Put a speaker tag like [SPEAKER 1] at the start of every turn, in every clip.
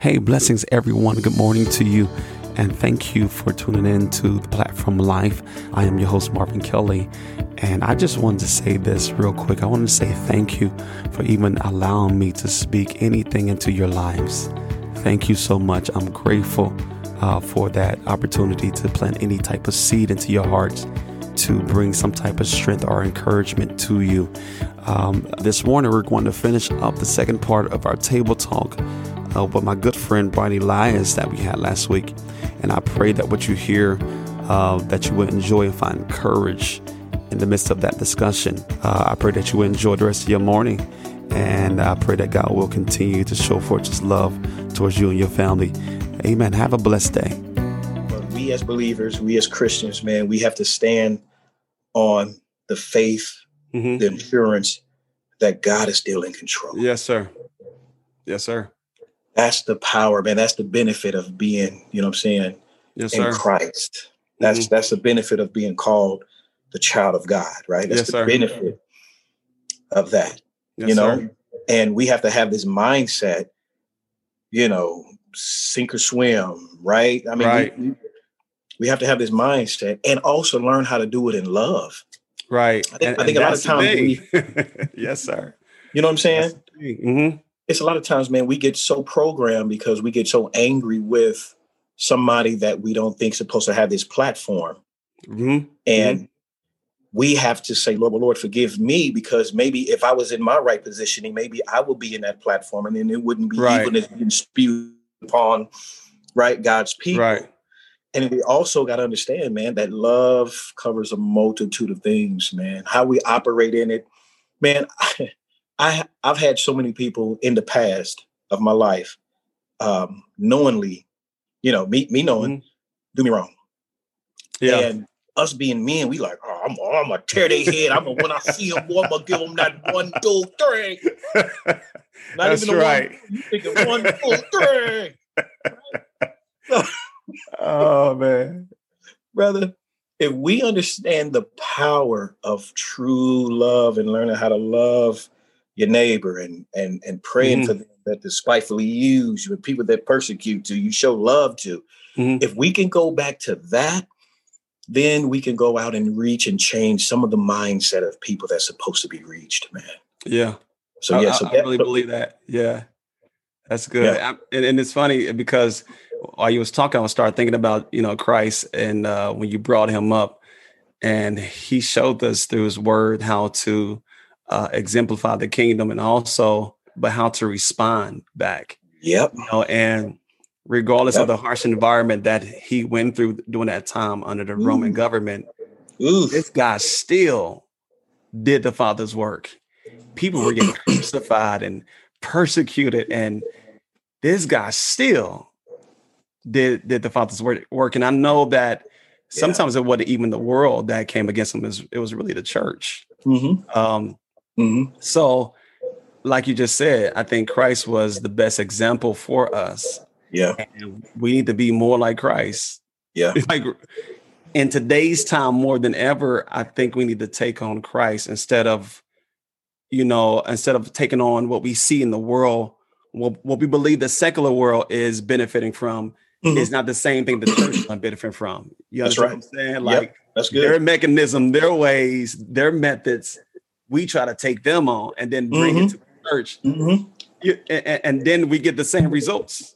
[SPEAKER 1] Hey, blessings, everyone. Good morning to you. And thank you for tuning in to the platform life. I am your host, Marvin Kelly. And I just wanted to say this real quick. I want to say thank you for even allowing me to speak anything into your lives. Thank you so much. I'm grateful uh, for that opportunity to plant any type of seed into your hearts to bring some type of strength or encouragement to you. Um, this morning, we're going to finish up the second part of our table talk uh, with my good friend Brian Elias that we had last week. And I pray that what you hear, uh, that you will enjoy and find courage in the midst of that discussion. Uh, I pray that you will enjoy the rest of your morning. And I pray that God will continue to show forth his love towards you and your family. Amen. Have a blessed day.
[SPEAKER 2] But we as believers, we as Christians, man, we have to stand on the faith, mm-hmm. the assurance that God is still in control.
[SPEAKER 1] Yes, sir. Yes, sir.
[SPEAKER 2] That's the power, man. That's the benefit of being, you know what I'm saying,
[SPEAKER 1] yes,
[SPEAKER 2] in
[SPEAKER 1] sir.
[SPEAKER 2] Christ. That's mm-hmm. that's the benefit of being called the child of God, right? That's
[SPEAKER 1] yes,
[SPEAKER 2] the
[SPEAKER 1] sir.
[SPEAKER 2] benefit of that.
[SPEAKER 1] Yes,
[SPEAKER 2] you know,
[SPEAKER 1] sir.
[SPEAKER 2] and we have to have this mindset, you know, sink or swim, right? I mean,
[SPEAKER 1] right.
[SPEAKER 2] we, we have to have this mindset and also learn how to do it in love.
[SPEAKER 1] Right.
[SPEAKER 2] I think,
[SPEAKER 1] and,
[SPEAKER 2] I think a lot of times we,
[SPEAKER 1] yes, sir.
[SPEAKER 2] You know what I'm saying?
[SPEAKER 1] Mm-hmm.
[SPEAKER 2] It's a lot of times, man, we get so programmed because we get so angry with somebody that we don't think supposed to have this platform.
[SPEAKER 1] Mm-hmm.
[SPEAKER 2] And
[SPEAKER 1] mm-hmm.
[SPEAKER 2] we have to say, Lord, Lord, forgive me, because maybe if I was in my right positioning, maybe I would be in that platform and then it wouldn't be
[SPEAKER 1] right.
[SPEAKER 2] even being spewed upon right God's people.
[SPEAKER 1] Right.
[SPEAKER 2] And we also got to understand, man, that love covers a multitude of things, man. How we operate in it, man. I, I I've had so many people in the past of my life, um, knowingly, you know, me me knowing, mm-hmm. do me wrong.
[SPEAKER 1] Yeah.
[SPEAKER 2] And us being men, we like, oh, I'm, oh, I'm gonna tear their head. I'm gonna when I see them, boy, I'm gonna give them that one, two, three. Not
[SPEAKER 1] That's
[SPEAKER 2] even
[SPEAKER 1] right.
[SPEAKER 2] One, you thinking one, two, three. Right?
[SPEAKER 1] oh man,
[SPEAKER 2] brother, if we understand the power of true love and learning how to love your neighbor and and and praying mm-hmm. for them that despitefully use you and people that persecute you, you show love to.
[SPEAKER 1] Mm-hmm.
[SPEAKER 2] If we can go back to that, then we can go out and reach and change some of the mindset of people that's supposed to be reached, man.
[SPEAKER 1] Yeah.
[SPEAKER 2] So yeah, so
[SPEAKER 1] I, I really believe that. Yeah. That's good. Yeah. And, and, it's funny because while you was talking, I was start thinking about, you know, Christ and uh, when you brought him up and he showed us through his word how to uh, exemplify the kingdom and also, but how to respond back.
[SPEAKER 2] Yep.
[SPEAKER 1] You know, and regardless yep. of the harsh environment that he went through during that time under the Ooh. Roman government,
[SPEAKER 2] Oof.
[SPEAKER 1] this guy still did the Father's work. People were getting crucified and persecuted, and this guy still did did the Father's work. work. And I know that sometimes yeah. it wasn't even the world that came against him; it was, it was really the church.
[SPEAKER 2] Mm-hmm.
[SPEAKER 1] Um,
[SPEAKER 2] mm-hmm.
[SPEAKER 1] So, like you just said, I think Christ was the best example for us.
[SPEAKER 2] Yeah,
[SPEAKER 1] and we need to be more like Christ.
[SPEAKER 2] Yeah,
[SPEAKER 1] like in today's time more than ever, I think we need to take on Christ instead of, you know, instead of taking on what we see in the world, what, what we believe the secular world is benefiting from mm-hmm. is not the same thing the church is benefiting from. You
[SPEAKER 2] that's
[SPEAKER 1] right.
[SPEAKER 2] what
[SPEAKER 1] I'm saying? Like
[SPEAKER 2] yep, that's good.
[SPEAKER 1] Their mechanism, their ways, their methods, we try to take them on and then bring
[SPEAKER 2] mm-hmm.
[SPEAKER 1] it to the church.
[SPEAKER 2] Mm-hmm.
[SPEAKER 1] You, and, and, then we get the same results.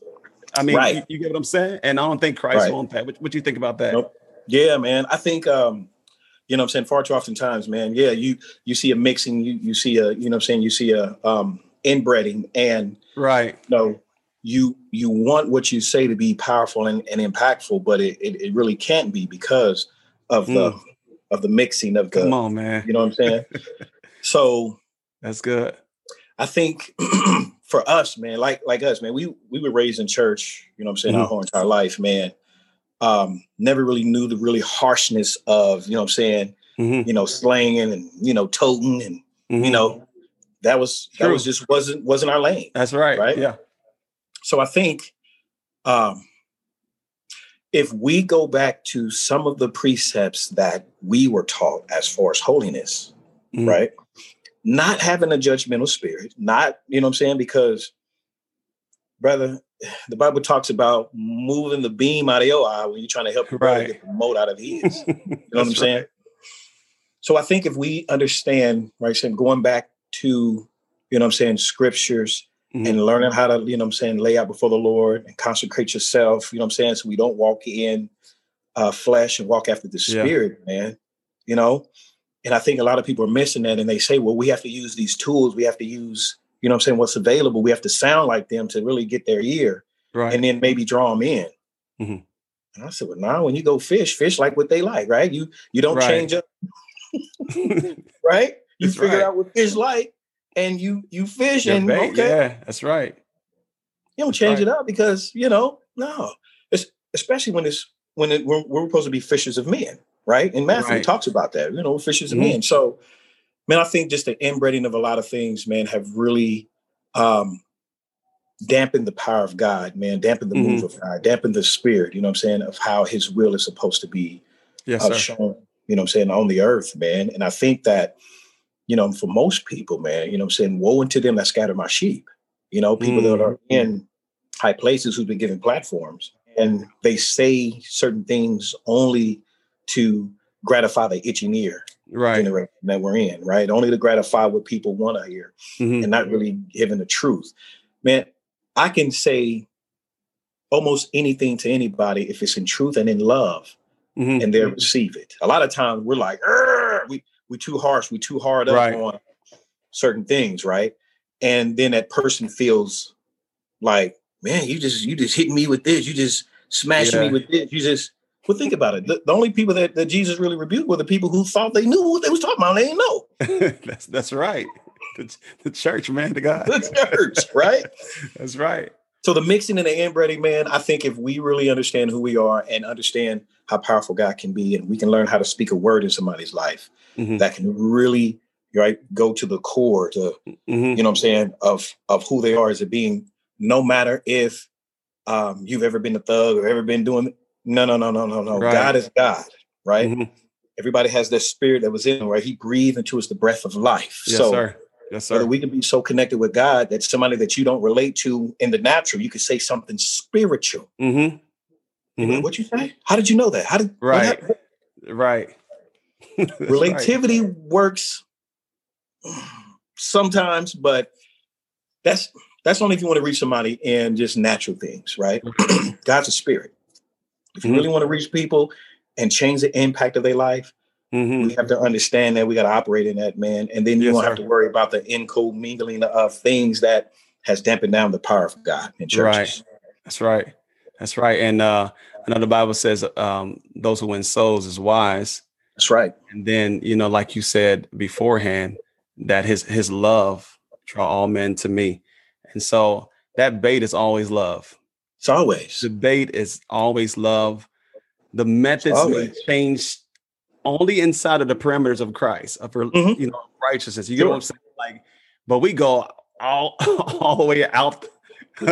[SPEAKER 1] I mean,
[SPEAKER 2] right.
[SPEAKER 1] you, you, get what I'm saying? And I don't think Christ
[SPEAKER 2] right.
[SPEAKER 1] wants that. What, do you think about that?
[SPEAKER 2] Nope. Yeah, man. I think um, you know what I'm saying, far too often times, man. Yeah, you you see a mixing, you you see a, you know what I'm saying, you see a um inbreeding and
[SPEAKER 1] right.
[SPEAKER 2] You know, you you want what you say to be powerful and, and impactful, but it, it, it really can't be because of the
[SPEAKER 1] Mm.
[SPEAKER 2] of the mixing of the
[SPEAKER 1] Come on, man.
[SPEAKER 2] you know what I'm saying? so
[SPEAKER 1] That's good.
[SPEAKER 2] I think for us, man, like like us, man, we we were raised in church, you know what I'm saying,
[SPEAKER 1] Mhm.
[SPEAKER 2] our whole entire life, man. Um, never really knew the really harshness of, you know what I'm saying,
[SPEAKER 1] Mhm.
[SPEAKER 2] you know, slanging and you know, toting and
[SPEAKER 1] Mhm.
[SPEAKER 2] you know, that was that was just wasn't wasn't our lane.
[SPEAKER 1] That's right.
[SPEAKER 2] right?
[SPEAKER 1] Yeah.
[SPEAKER 2] So I think um if we go back to some of the precepts that we were taught as far as holiness,
[SPEAKER 1] Mhm.
[SPEAKER 2] right? Not having a judgmental spirit, not, you know what I'm saying? Because, brother, the Bible talks about moving the beam out of your eye when you're trying to help your brother
[SPEAKER 1] Right.
[SPEAKER 2] get the mote out of his. You know what I'm
[SPEAKER 1] That's
[SPEAKER 2] saying? So I think if we understand, right, saying going back to, you know what I'm saying, scriptures
[SPEAKER 1] Mhm.
[SPEAKER 2] and learning how to, you know what I'm saying, lay out before the Lord and consecrate yourself, you know what I'm saying, so we don't walk in uh flesh and walk after the
[SPEAKER 1] Yeah.
[SPEAKER 2] spirit, man. You know? And I think a lot of people are missing that and they say, well, we have to use these tools, we have to use, you know what I'm saying, what's available, we have to sound like them to really get their ear
[SPEAKER 1] Right.
[SPEAKER 2] and then maybe draw them in.
[SPEAKER 1] Mhm.
[SPEAKER 2] And I said, well, now when you go fish, fish like what they like, right? You you don't
[SPEAKER 1] Right.
[SPEAKER 2] change up, right? You
[SPEAKER 1] That's
[SPEAKER 2] figure
[SPEAKER 1] right.
[SPEAKER 2] out what fish like, and you you fish, and
[SPEAKER 1] bait,
[SPEAKER 2] okay,
[SPEAKER 1] Yeah, that's right.
[SPEAKER 2] you don't change it up because you know no, it's, especially when it's when it, we're, we're supposed to be fishers of men, right? And Matthew
[SPEAKER 1] Right.
[SPEAKER 2] talks about that, you know, we're fishers
[SPEAKER 1] Mhm.
[SPEAKER 2] of men. So, man, I think just the inbreeding of a lot of things, man, have really um dampened the power of God, man, dampened the move
[SPEAKER 1] Mm-hmm.
[SPEAKER 2] of God, dampened the spirit, you know what I'm saying, of how his will is supposed to be
[SPEAKER 1] Yes,
[SPEAKER 2] uh, shown, you know what I'm saying, on the earth, man. And I think that, you know, for most people, man, you know what I'm saying, woe unto them that scatter my sheep. You know, people that are
[SPEAKER 1] Mm-hmm.
[SPEAKER 2] in high places who've been given platforms and they say certain things only to gratify the itching ear
[SPEAKER 1] Right.
[SPEAKER 2] generation that we're in, right? Only to gratify what people want to hear
[SPEAKER 1] Mhm.
[SPEAKER 2] and not really giving the truth. Man, I can say almost anything to anybody if it's in truth and in love
[SPEAKER 1] Mhm.
[SPEAKER 2] and they'll receive it. A lot of times we're like, we we too harsh, we're too hard up
[SPEAKER 1] Right.
[SPEAKER 2] on certain things, right? And then that person feels like, man, you just you just hitting me with this, you just smashing
[SPEAKER 1] Yeah.
[SPEAKER 2] me with this, you just well, think about it. The, the only people that, that Jesus really rebuked were the people who thought they knew what they was talking about. They didn't know
[SPEAKER 1] that's that's right. The, the church, man, to God.
[SPEAKER 2] the church, right?
[SPEAKER 1] That's right.
[SPEAKER 2] So the mixing and the inbreeding, man, I think if we really understand who we are and understand how powerful God can be, and we can learn how to speak a word in somebody's life
[SPEAKER 1] Mhm.
[SPEAKER 2] that can really right go to the core to
[SPEAKER 1] Mhm.
[SPEAKER 2] you know what I'm saying of of who they are as a being, no matter if um you've ever been a thug or ever been doing no no no no no no.
[SPEAKER 1] Right.
[SPEAKER 2] God is God, right?
[SPEAKER 1] Mhm.
[SPEAKER 2] Everybody has that spirit that was in right? He breathed into us the breath of life.
[SPEAKER 1] Yes,
[SPEAKER 2] so
[SPEAKER 1] sir. Yes,
[SPEAKER 2] whether
[SPEAKER 1] sir.
[SPEAKER 2] we can be so connected with God that somebody that you don't relate to in the natural, you could say something spiritual.
[SPEAKER 1] Mm-hmm. Mhm.
[SPEAKER 2] what you say? How did you know that? How did
[SPEAKER 1] Right. Right. That's right.
[SPEAKER 2] relativity works sometimes, but that's that's only if you want to reach somebody in just natural things, right? God's a spirit. If you really want to reach people and change the impact of their life,
[SPEAKER 1] Mhm.
[SPEAKER 2] we have to understand that we got to operate in that, man. And then you
[SPEAKER 1] Yes,
[SPEAKER 2] won't have to worry about the intermingling of things that has dampened down the power of God in churches.
[SPEAKER 1] That's right. That's right. And uh, I know Bible says um, those who win souls is wise.
[SPEAKER 2] That's right.
[SPEAKER 1] And then, you know, like you said beforehand, that his his love draw all men to me. And so that bait is always love.
[SPEAKER 2] It's always.
[SPEAKER 1] debate is always love. The methods change only inside of the parameters of Christ, of
[SPEAKER 2] Mhm.
[SPEAKER 1] you know, righteousness. You get what I'm saying? Like, but we go all all the way out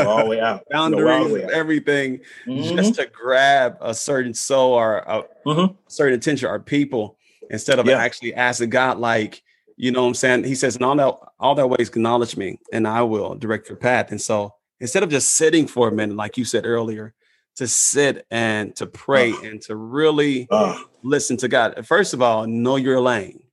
[SPEAKER 2] all the way out. All
[SPEAKER 1] boundaries
[SPEAKER 2] way out.
[SPEAKER 1] everything
[SPEAKER 2] Mhm.
[SPEAKER 1] just to grab a certain soul or a
[SPEAKER 2] Mhm.
[SPEAKER 1] certain attention or people instead of
[SPEAKER 2] Yeah.
[SPEAKER 1] actually asking God, like, you know what I'm saying? He says, in all that all their ways acknowledge me and I will direct your path. And so instead of just sitting for a minute, like you said earlier, to sit and to pray and to really listen to God. First of all, know your lane.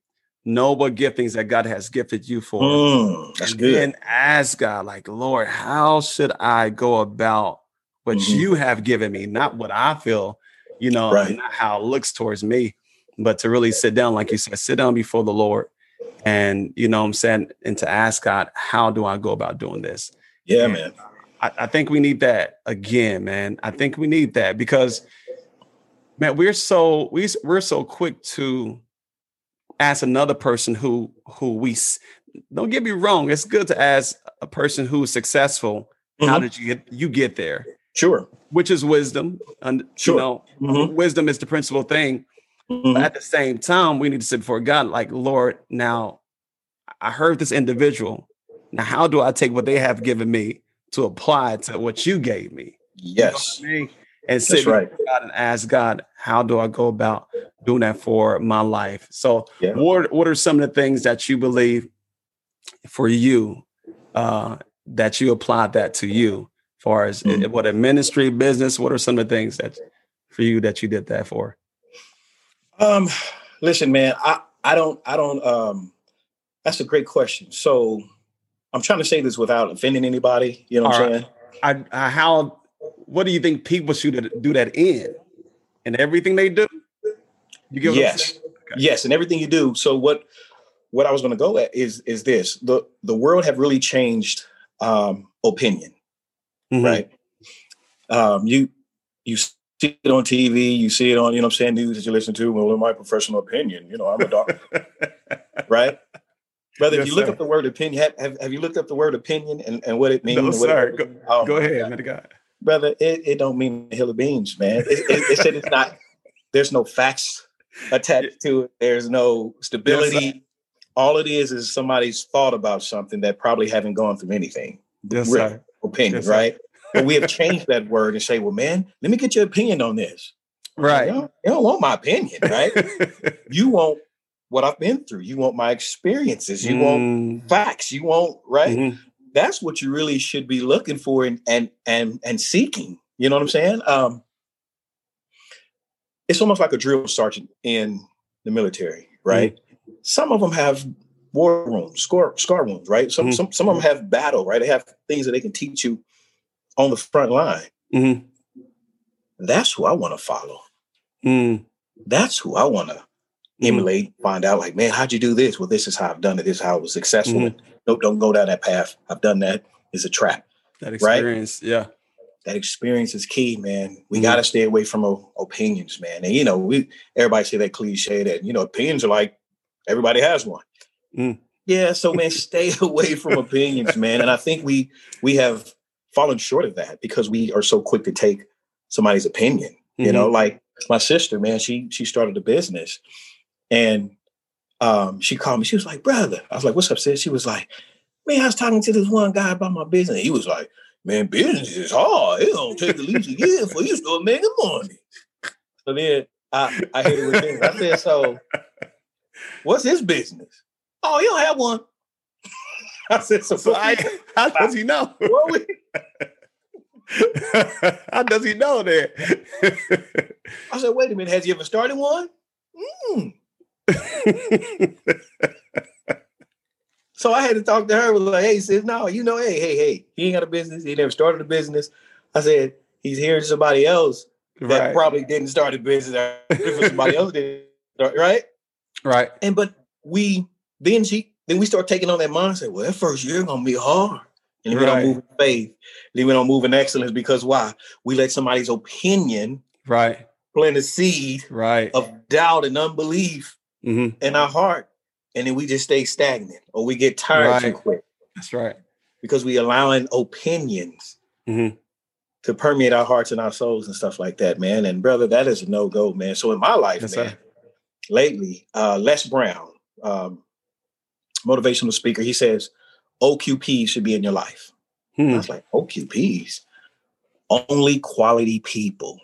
[SPEAKER 1] Know what giftings that God has gifted you for.
[SPEAKER 2] mm, that's
[SPEAKER 1] and
[SPEAKER 2] good.
[SPEAKER 1] then ask God, like, Lord, how should I go about what
[SPEAKER 2] Mhm.
[SPEAKER 1] you have given me, not what I feel, you know,
[SPEAKER 2] Right.
[SPEAKER 1] not how it looks towards me, but to really sit down, like you said, sit down before the Lord and, you know what I'm saying, and to ask God, how do I go about doing this?
[SPEAKER 2] Yeah,
[SPEAKER 1] And
[SPEAKER 2] man.
[SPEAKER 1] I, I think we need that again, man. I think we need that because, man, we're so we we're so quick to ask another person who who we don't get me wrong. It's good to ask a person who's successful. How
[SPEAKER 2] Mhm.
[SPEAKER 1] did you get you get there?
[SPEAKER 2] Sure.
[SPEAKER 1] Which is wisdom, and
[SPEAKER 2] Sure.
[SPEAKER 1] you know,
[SPEAKER 2] Mhm.
[SPEAKER 1] wisdom is the principal thing.
[SPEAKER 2] Mhm.
[SPEAKER 1] But at the same time, we need to sit before God, like, Lord, now I heard this individual. Now, how do I take what they have given me to apply to what you gave me? You know
[SPEAKER 2] Yes.
[SPEAKER 1] I mean? And sit
[SPEAKER 2] right.
[SPEAKER 1] God and ask God, how do I go about doing that for my life? So,
[SPEAKER 2] Yeah.
[SPEAKER 1] what what are some of the things that you believe for you uh, that you applied that to you far as mm-hmm. what a ministry, business? What are some of the things that for you that you did that for?
[SPEAKER 2] Um, listen, man, I I don't I don't um that's a great question. So I'm trying to say this without offending anybody. You know what All I'm right.
[SPEAKER 1] saying? I, I, how what do you think people should do that in? And everything they do?
[SPEAKER 2] You give yes. Okay. Yes, and everything you do. So what what I was going to go at is is this. The the world have really changed um opinion. Mm-hmm. Right? Um you you see it on TV, you see it on, you know I'm saying, news that you listen to. Well, in my professional opinion, you know, I'm a doctor. right? Brother, yes, if you look sir. up the word opinion, have, have, have, you looked up the word opinion and, and what it means? No,
[SPEAKER 1] sir. Go, oh, go ahead, man. God.
[SPEAKER 2] Brother, it, it don't mean a hill of beans, man. It, it, it said it's not, there's no facts attached to it. There's no stability. Yes, All it is is somebody's thought about something that probably haven't gone through anything.
[SPEAKER 1] Yes, sir.
[SPEAKER 2] Opinion, yes, right? but we have changed that word and say, well, man, let me get your opinion on this.
[SPEAKER 1] Right.
[SPEAKER 2] You don't, you don't want my opinion, right? you want what I've been through. You want my experiences. You mm. want facts. You want right. Mm-hmm. That's what you really should be looking for and and and and seeking. You know what I'm saying? Um, it's almost like a drill sergeant in the military, right? Mm. Some of them have war wounds, scar scar wounds, right? Some mm. some some of them have battle, right? They have things that they can teach you on the front line. Mm-hmm. That's who I want to follow. Mm. That's who I want to Mm-hmm. Emulate, mm-hmm. find out like, man, how'd you do this? Well, this is how I've done it. This is how I was successful. Mm-hmm. Nope, don't go down that path. I've done that. It's a trap.
[SPEAKER 1] That experience, right? yeah.
[SPEAKER 2] That experience is key, man. We mm-hmm. got to stay away from opinions, man. And you know, we everybody say that cliche that you know opinions are like everybody has one. Mm. Yeah, so man, stay away from opinions, man. And I think we we have fallen short of that because we are so quick to take somebody's opinion. You know, mm-hmm. like my sister, man, she she started a business and um, she called me. She was like, brother. I was like, what's up, sis? She was like, man, I was talking to this one guy about my business. He was like, man, business is hard. It don't take at least a year for you to start making money. So then I, I hit it with him. I said, so what's his business? Oh, he don't have one. I said, so,
[SPEAKER 1] so I, how does he know? how does he know that?
[SPEAKER 2] I said, wait a minute, has he ever started one? So I had to talk to her. Was like, hey, sis, no, you know, hey, hey, hey, he ain't got a business. He never started a business. I said he's hearing somebody else that right. probably didn't start a business. Somebody else did, right?
[SPEAKER 1] Right.
[SPEAKER 2] And but we then she then we start taking on that mindset. Well, that first year gonna be hard. And then right. we don't move in faith. Then we don't move in excellence because why? We let somebody's opinion
[SPEAKER 1] right
[SPEAKER 2] plant a seed
[SPEAKER 1] right
[SPEAKER 2] of doubt and unbelief mm-hmm. in our heart, and then we just stay stagnant or we get tired
[SPEAKER 1] right.
[SPEAKER 2] too quick.
[SPEAKER 1] That's right.
[SPEAKER 2] Because we allowing opinions mm-hmm. to permeate our hearts and our souls and stuff like that, man. And brother, that is a no go, man. So in my life, yes, man, sir. lately, uh, Les Brown, um, motivational speaker, he says OQP should be in your life. Hmm. I was like, OQPs, only quality people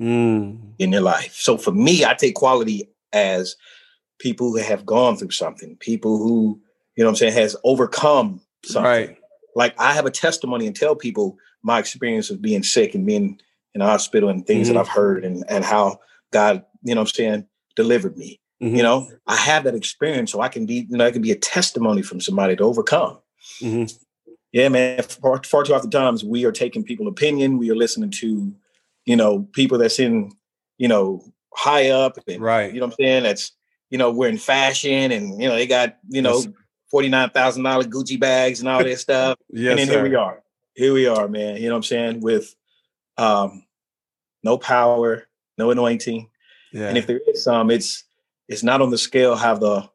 [SPEAKER 2] mm. in your life. So for me, I take quality as people who have gone through something, people who, you know I'm saying, has overcome something. Right. Like I have a testimony and tell people my experience of being sick and being in the hospital and things mm-hmm. that I've heard and, and how God, you know I'm saying, delivered me. Mm-hmm. You know, I have that experience so I can be, you know, I can be a testimony from somebody to overcome. Mm-hmm. Yeah, man. Far, far too often times we are taking people opinion. We are listening to, you know, people that's in, you know, high up and
[SPEAKER 1] right.
[SPEAKER 2] you know what I'm saying? That's, you know, we're in fashion and you know, they got, you know, forty-nine thousand dollar Gucci bags and all this stuff.
[SPEAKER 1] yes,
[SPEAKER 2] and then
[SPEAKER 1] sir.
[SPEAKER 2] here we are. Here we are, man. You know what I'm saying? With um no power, no anointing. Yeah. And if there is some, it's it's not on the scale how the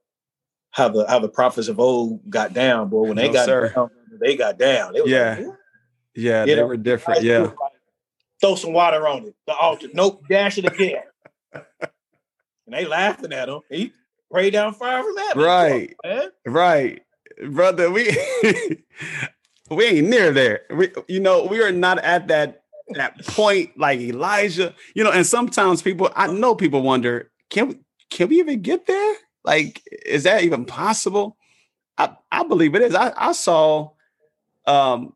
[SPEAKER 2] how the how the prophets of old got down, boy. When they no, got sir. down, they got down. They
[SPEAKER 1] yeah. Like, yeah, you they know, were different. Yeah.
[SPEAKER 2] Throw some water on it. The altar. Nope, dash it again and they laughing at him. He prayed down fire from that.
[SPEAKER 1] Right, right, brother. We we ain't near there. We, you know, we are not at that that point like Elijah. You know, and sometimes people, I know people wonder, can we can we even get there? Like, is that even possible? I, I believe it is. I, I saw um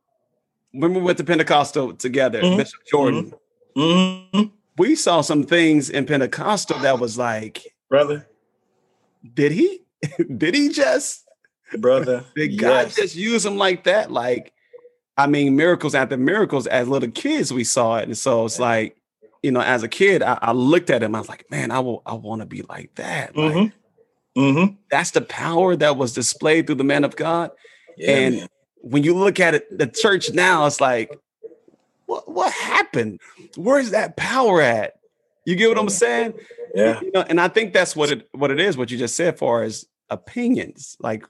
[SPEAKER 1] when we went to Pentecostal together, mm-hmm. Bishop Jordan,
[SPEAKER 2] mm-hmm.
[SPEAKER 1] We saw some things in Pentecostal that was like,
[SPEAKER 2] brother,
[SPEAKER 1] did he? did he just,
[SPEAKER 2] brother?
[SPEAKER 1] did God yes. just use him like that? Like, I mean, miracles after miracles. As little kids, we saw it, and so it's like, you know, as a kid, I, I looked at him. I was like, man, I will, I want to be like that.
[SPEAKER 2] Mm-hmm. Mm-hmm.
[SPEAKER 1] That's the power that was displayed through the man of God. Yeah, and man. when you look at it, the church now, it's like, what, what happened? Where's that power at? You get what I'm saying?
[SPEAKER 2] Yeah.
[SPEAKER 1] You know, and I think that's what it what it is. What you just said, for as opinions, like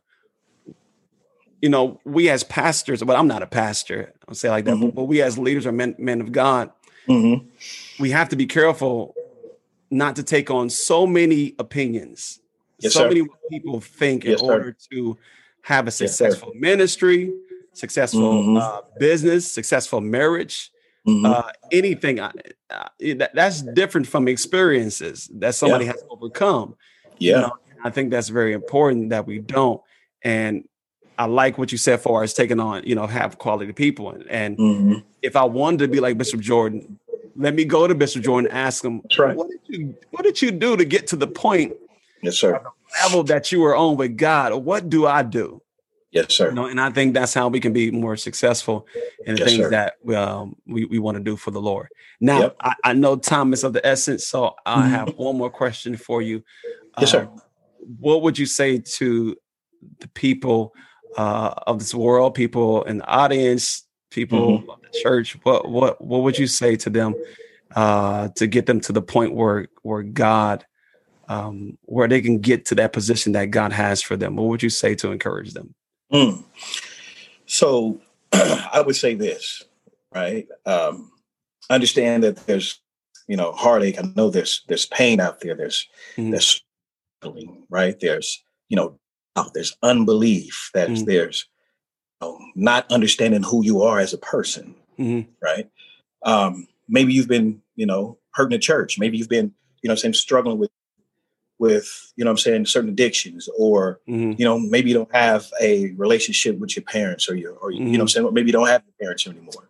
[SPEAKER 1] you know, we as pastors, but I'm not a pastor, I'll say like that, mm-hmm. but we as leaders or men, men of God,
[SPEAKER 2] mm-hmm.
[SPEAKER 1] we have to be careful not to take on so many opinions,
[SPEAKER 2] yes,
[SPEAKER 1] so
[SPEAKER 2] sir.
[SPEAKER 1] many people think
[SPEAKER 2] yes,
[SPEAKER 1] in order
[SPEAKER 2] sir.
[SPEAKER 1] to have a successful yes, ministry, successful
[SPEAKER 2] mm-hmm.
[SPEAKER 1] uh, business, successful marriage,
[SPEAKER 2] mm-hmm.
[SPEAKER 1] uh, anything. Uh, that, that's different from experiences that somebody
[SPEAKER 2] yeah.
[SPEAKER 1] has overcome.
[SPEAKER 2] Yeah.
[SPEAKER 1] You know, I think that's very important that we don't. And I like what you said for us taking on, you know, have quality people. And, and
[SPEAKER 2] mm-hmm.
[SPEAKER 1] if I wanted to be like Bishop Jordan, let me go to Bishop Jordan and ask him,
[SPEAKER 2] right.
[SPEAKER 1] what did you what did you do to get to the point
[SPEAKER 2] yes, sir.
[SPEAKER 1] level that you were on with God? What do I do?
[SPEAKER 2] Yes, sir.
[SPEAKER 1] You know, and I think that's how we can be more successful in the
[SPEAKER 2] yes,
[SPEAKER 1] things
[SPEAKER 2] sir.
[SPEAKER 1] that um, we, we want to do for the Lord. Now,
[SPEAKER 2] Yep.
[SPEAKER 1] I, I know time is of the essence, so I
[SPEAKER 2] Mhm.
[SPEAKER 1] have one more question for you.
[SPEAKER 2] Yes, sir.
[SPEAKER 1] Um, what would you say to the people uh, of this world, people in the audience, people
[SPEAKER 2] Mm-hmm.
[SPEAKER 1] of the church? What what what would you say to them uh, to get them to the point where where God, um, where they can get to that position that God has for them? What would you say to encourage them?
[SPEAKER 2] Mm. So I would say this, right? Um, understand that there's, you know, heartache. I know there's there's pain out there. There's
[SPEAKER 1] Mhm.
[SPEAKER 2] there's struggling, right? There's, you know, doubt, there's unbelief. There's
[SPEAKER 1] Mm.
[SPEAKER 2] there's you know, not understanding who you are as a person,
[SPEAKER 1] Mhm.
[SPEAKER 2] right? Um, maybe you've been, you know, hurting the church. Maybe you've been, you know, I'm saying struggling with with, you know, what I'm saying certain addictions or
[SPEAKER 1] Mhm.
[SPEAKER 2] you know, maybe you don't have a relationship with your parents or your, or you know, what I'm saying, or maybe you don't have your parents anymore.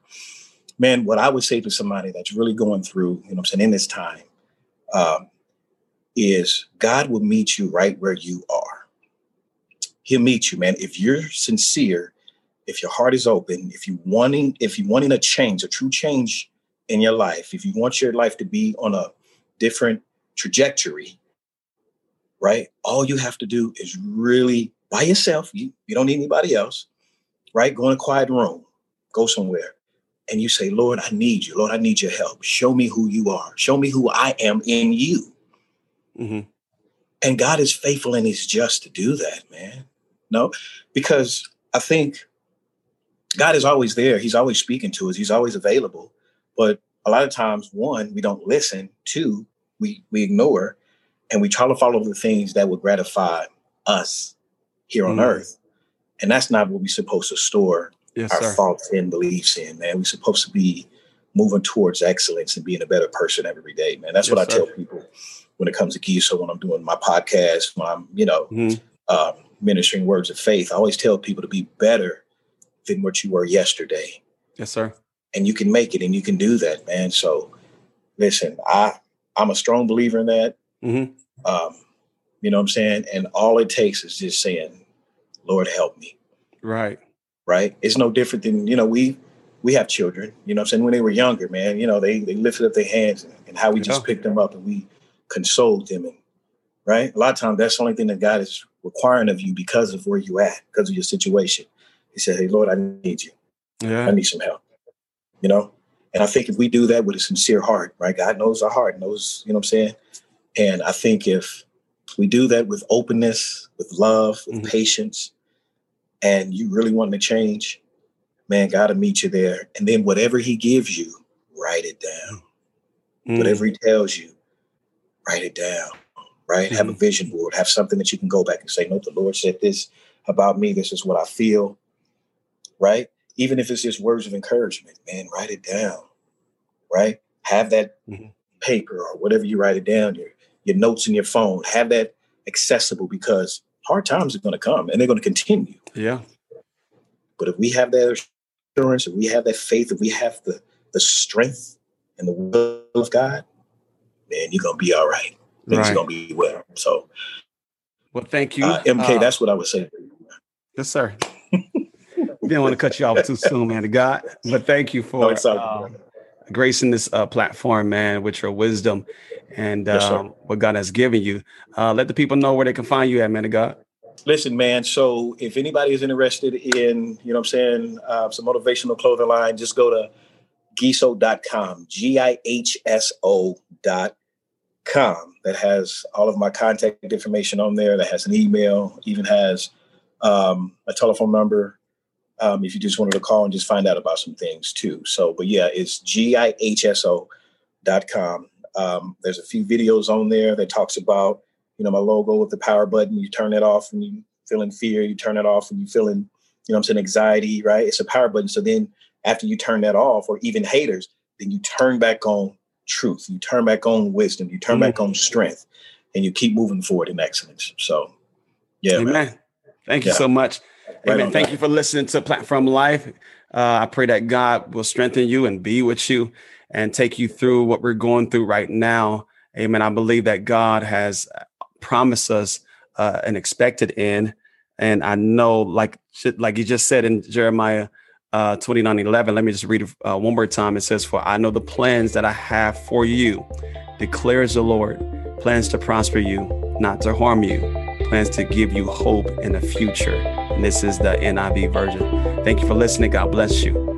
[SPEAKER 2] Man, what I would say to somebody that's really going through, you know, what I'm saying, in this time, um, is God will meet you right where you are. He'll meet you, man. If you're sincere, if your heart is open, if you wanting, if you wanting a change, a true change in your life, if you want your life to be on a different trajectory, right? All you have to do is really by yourself. You, you don't need anybody else, right? Go in a quiet room, go somewhere, and you say, Lord, I need you. Lord, I need your help. Show me who you are. Show me who I am in you.
[SPEAKER 1] Mhm.
[SPEAKER 2] And God is faithful and He's just to do that, man. No, because I think God is always there. He's always speaking to us. He's always available. But a lot of times, one, we don't listen. Two, we we ignore, and we try to follow the things that would gratify us here on
[SPEAKER 1] Mhm.
[SPEAKER 2] earth. And that's not what we're supposed to store
[SPEAKER 1] Yes,
[SPEAKER 2] our
[SPEAKER 1] sir.
[SPEAKER 2] thoughts and beliefs in, man. We're supposed to be moving towards excellence and being a better person every day, man. That's what I
[SPEAKER 1] sir.
[SPEAKER 2] tell people when it comes to geese. So when I'm doing my podcast, when I'm, you know,
[SPEAKER 1] Mhm.
[SPEAKER 2] um, ministering words of faith, I always tell people to be better than what you were yesterday.
[SPEAKER 1] Yes, sir.
[SPEAKER 2] And you can make it and you can do that, man. So listen, I I'm a strong believer in that.
[SPEAKER 1] Mhm.
[SPEAKER 2] Um, you know what I'm saying? And all it takes is just saying, Lord help me.
[SPEAKER 1] Right.
[SPEAKER 2] right? It's no different than, you know, we we have children, you know what I'm saying? When they were younger, man, you know, they they lifted up their hands and, and how we just picked them up and we consoled them and right? A lot of times that's the only thing that God is requiring of you because of where you at, because of your situation. He said, Hey Lord, I need you.
[SPEAKER 1] Yeah.
[SPEAKER 2] I need some help. You know? And I think if we do that with a sincere heart, right? God knows our heart, knows, you know what I'm saying? And I think if we do that with openness, with love, with
[SPEAKER 1] Mhm.
[SPEAKER 2] patience, and you really want to change, man, God will meet you there. And then whatever he gives you, write it down.
[SPEAKER 1] Mm.
[SPEAKER 2] Whatever he tells you, write it down. Right? Have a vision board, have something that you can go back and say, No, the Lord said this about me. This is what I feel. Right? Even if it's just words of encouragement, man, write it down. Right? Have that
[SPEAKER 1] Mhm.
[SPEAKER 2] paper or whatever you write it down, your your notes in your phone, have that accessible because hard times are going to come and they're going to continue.
[SPEAKER 1] Yeah.
[SPEAKER 2] But if we have that assurance, if we have that faith, if we have the, the strength and the will of God, man, you're gonna be all right. Things right. are gonna be well. So
[SPEAKER 1] well, thank you.
[SPEAKER 2] Uh, MK, uh, that's what I would say.
[SPEAKER 1] Yes, sir. Didn't want to cut you off too soon, man. To God, but thank you for no, gracing this uh, platform, man, with your wisdom and yes, um, what God has given you. Uh, let the people know where they can find you at, man. To God.
[SPEAKER 2] Listen, man. So if anybody is interested in, you know, what I'm saying, uh, some motivational clothing line, just go to gihso.com, G I H S O dot com. That has all of my contact information on there. That has an email, even has um, a telephone number. Um, if you just wanted to call and just find out about some things too. So, but yeah, it's G-I-H-S-O.com. Um, there's a few videos on there that talks about, you know, my logo with the power button. You turn it off and you feel in fear. You turn it off and you feeling, you know I'm saying, anxiety, right? It's a power button. So then after you turn that off or even haters, then you turn back on truth. You turn back on wisdom. You turn mm-hmm. back on strength and you keep moving forward in excellence. So, yeah.
[SPEAKER 1] Amen. Man. Thank you yeah. so much. Right Amen. Thank you for listening to Platform Life. Uh, I pray that God will strengthen you and be with you and take you through what we're going through right now. Amen. I believe that God has promised us uh, an expected end. And I know, like, like you just said in Jeremiah uh, 29 11. Let me just read it uh, one more time. It says, For I know the plans that I have for you, declares the Lord plans to prosper you, not to harm you, plans to give you hope in the future. And this is the NIV version. Thank you for listening. God bless you.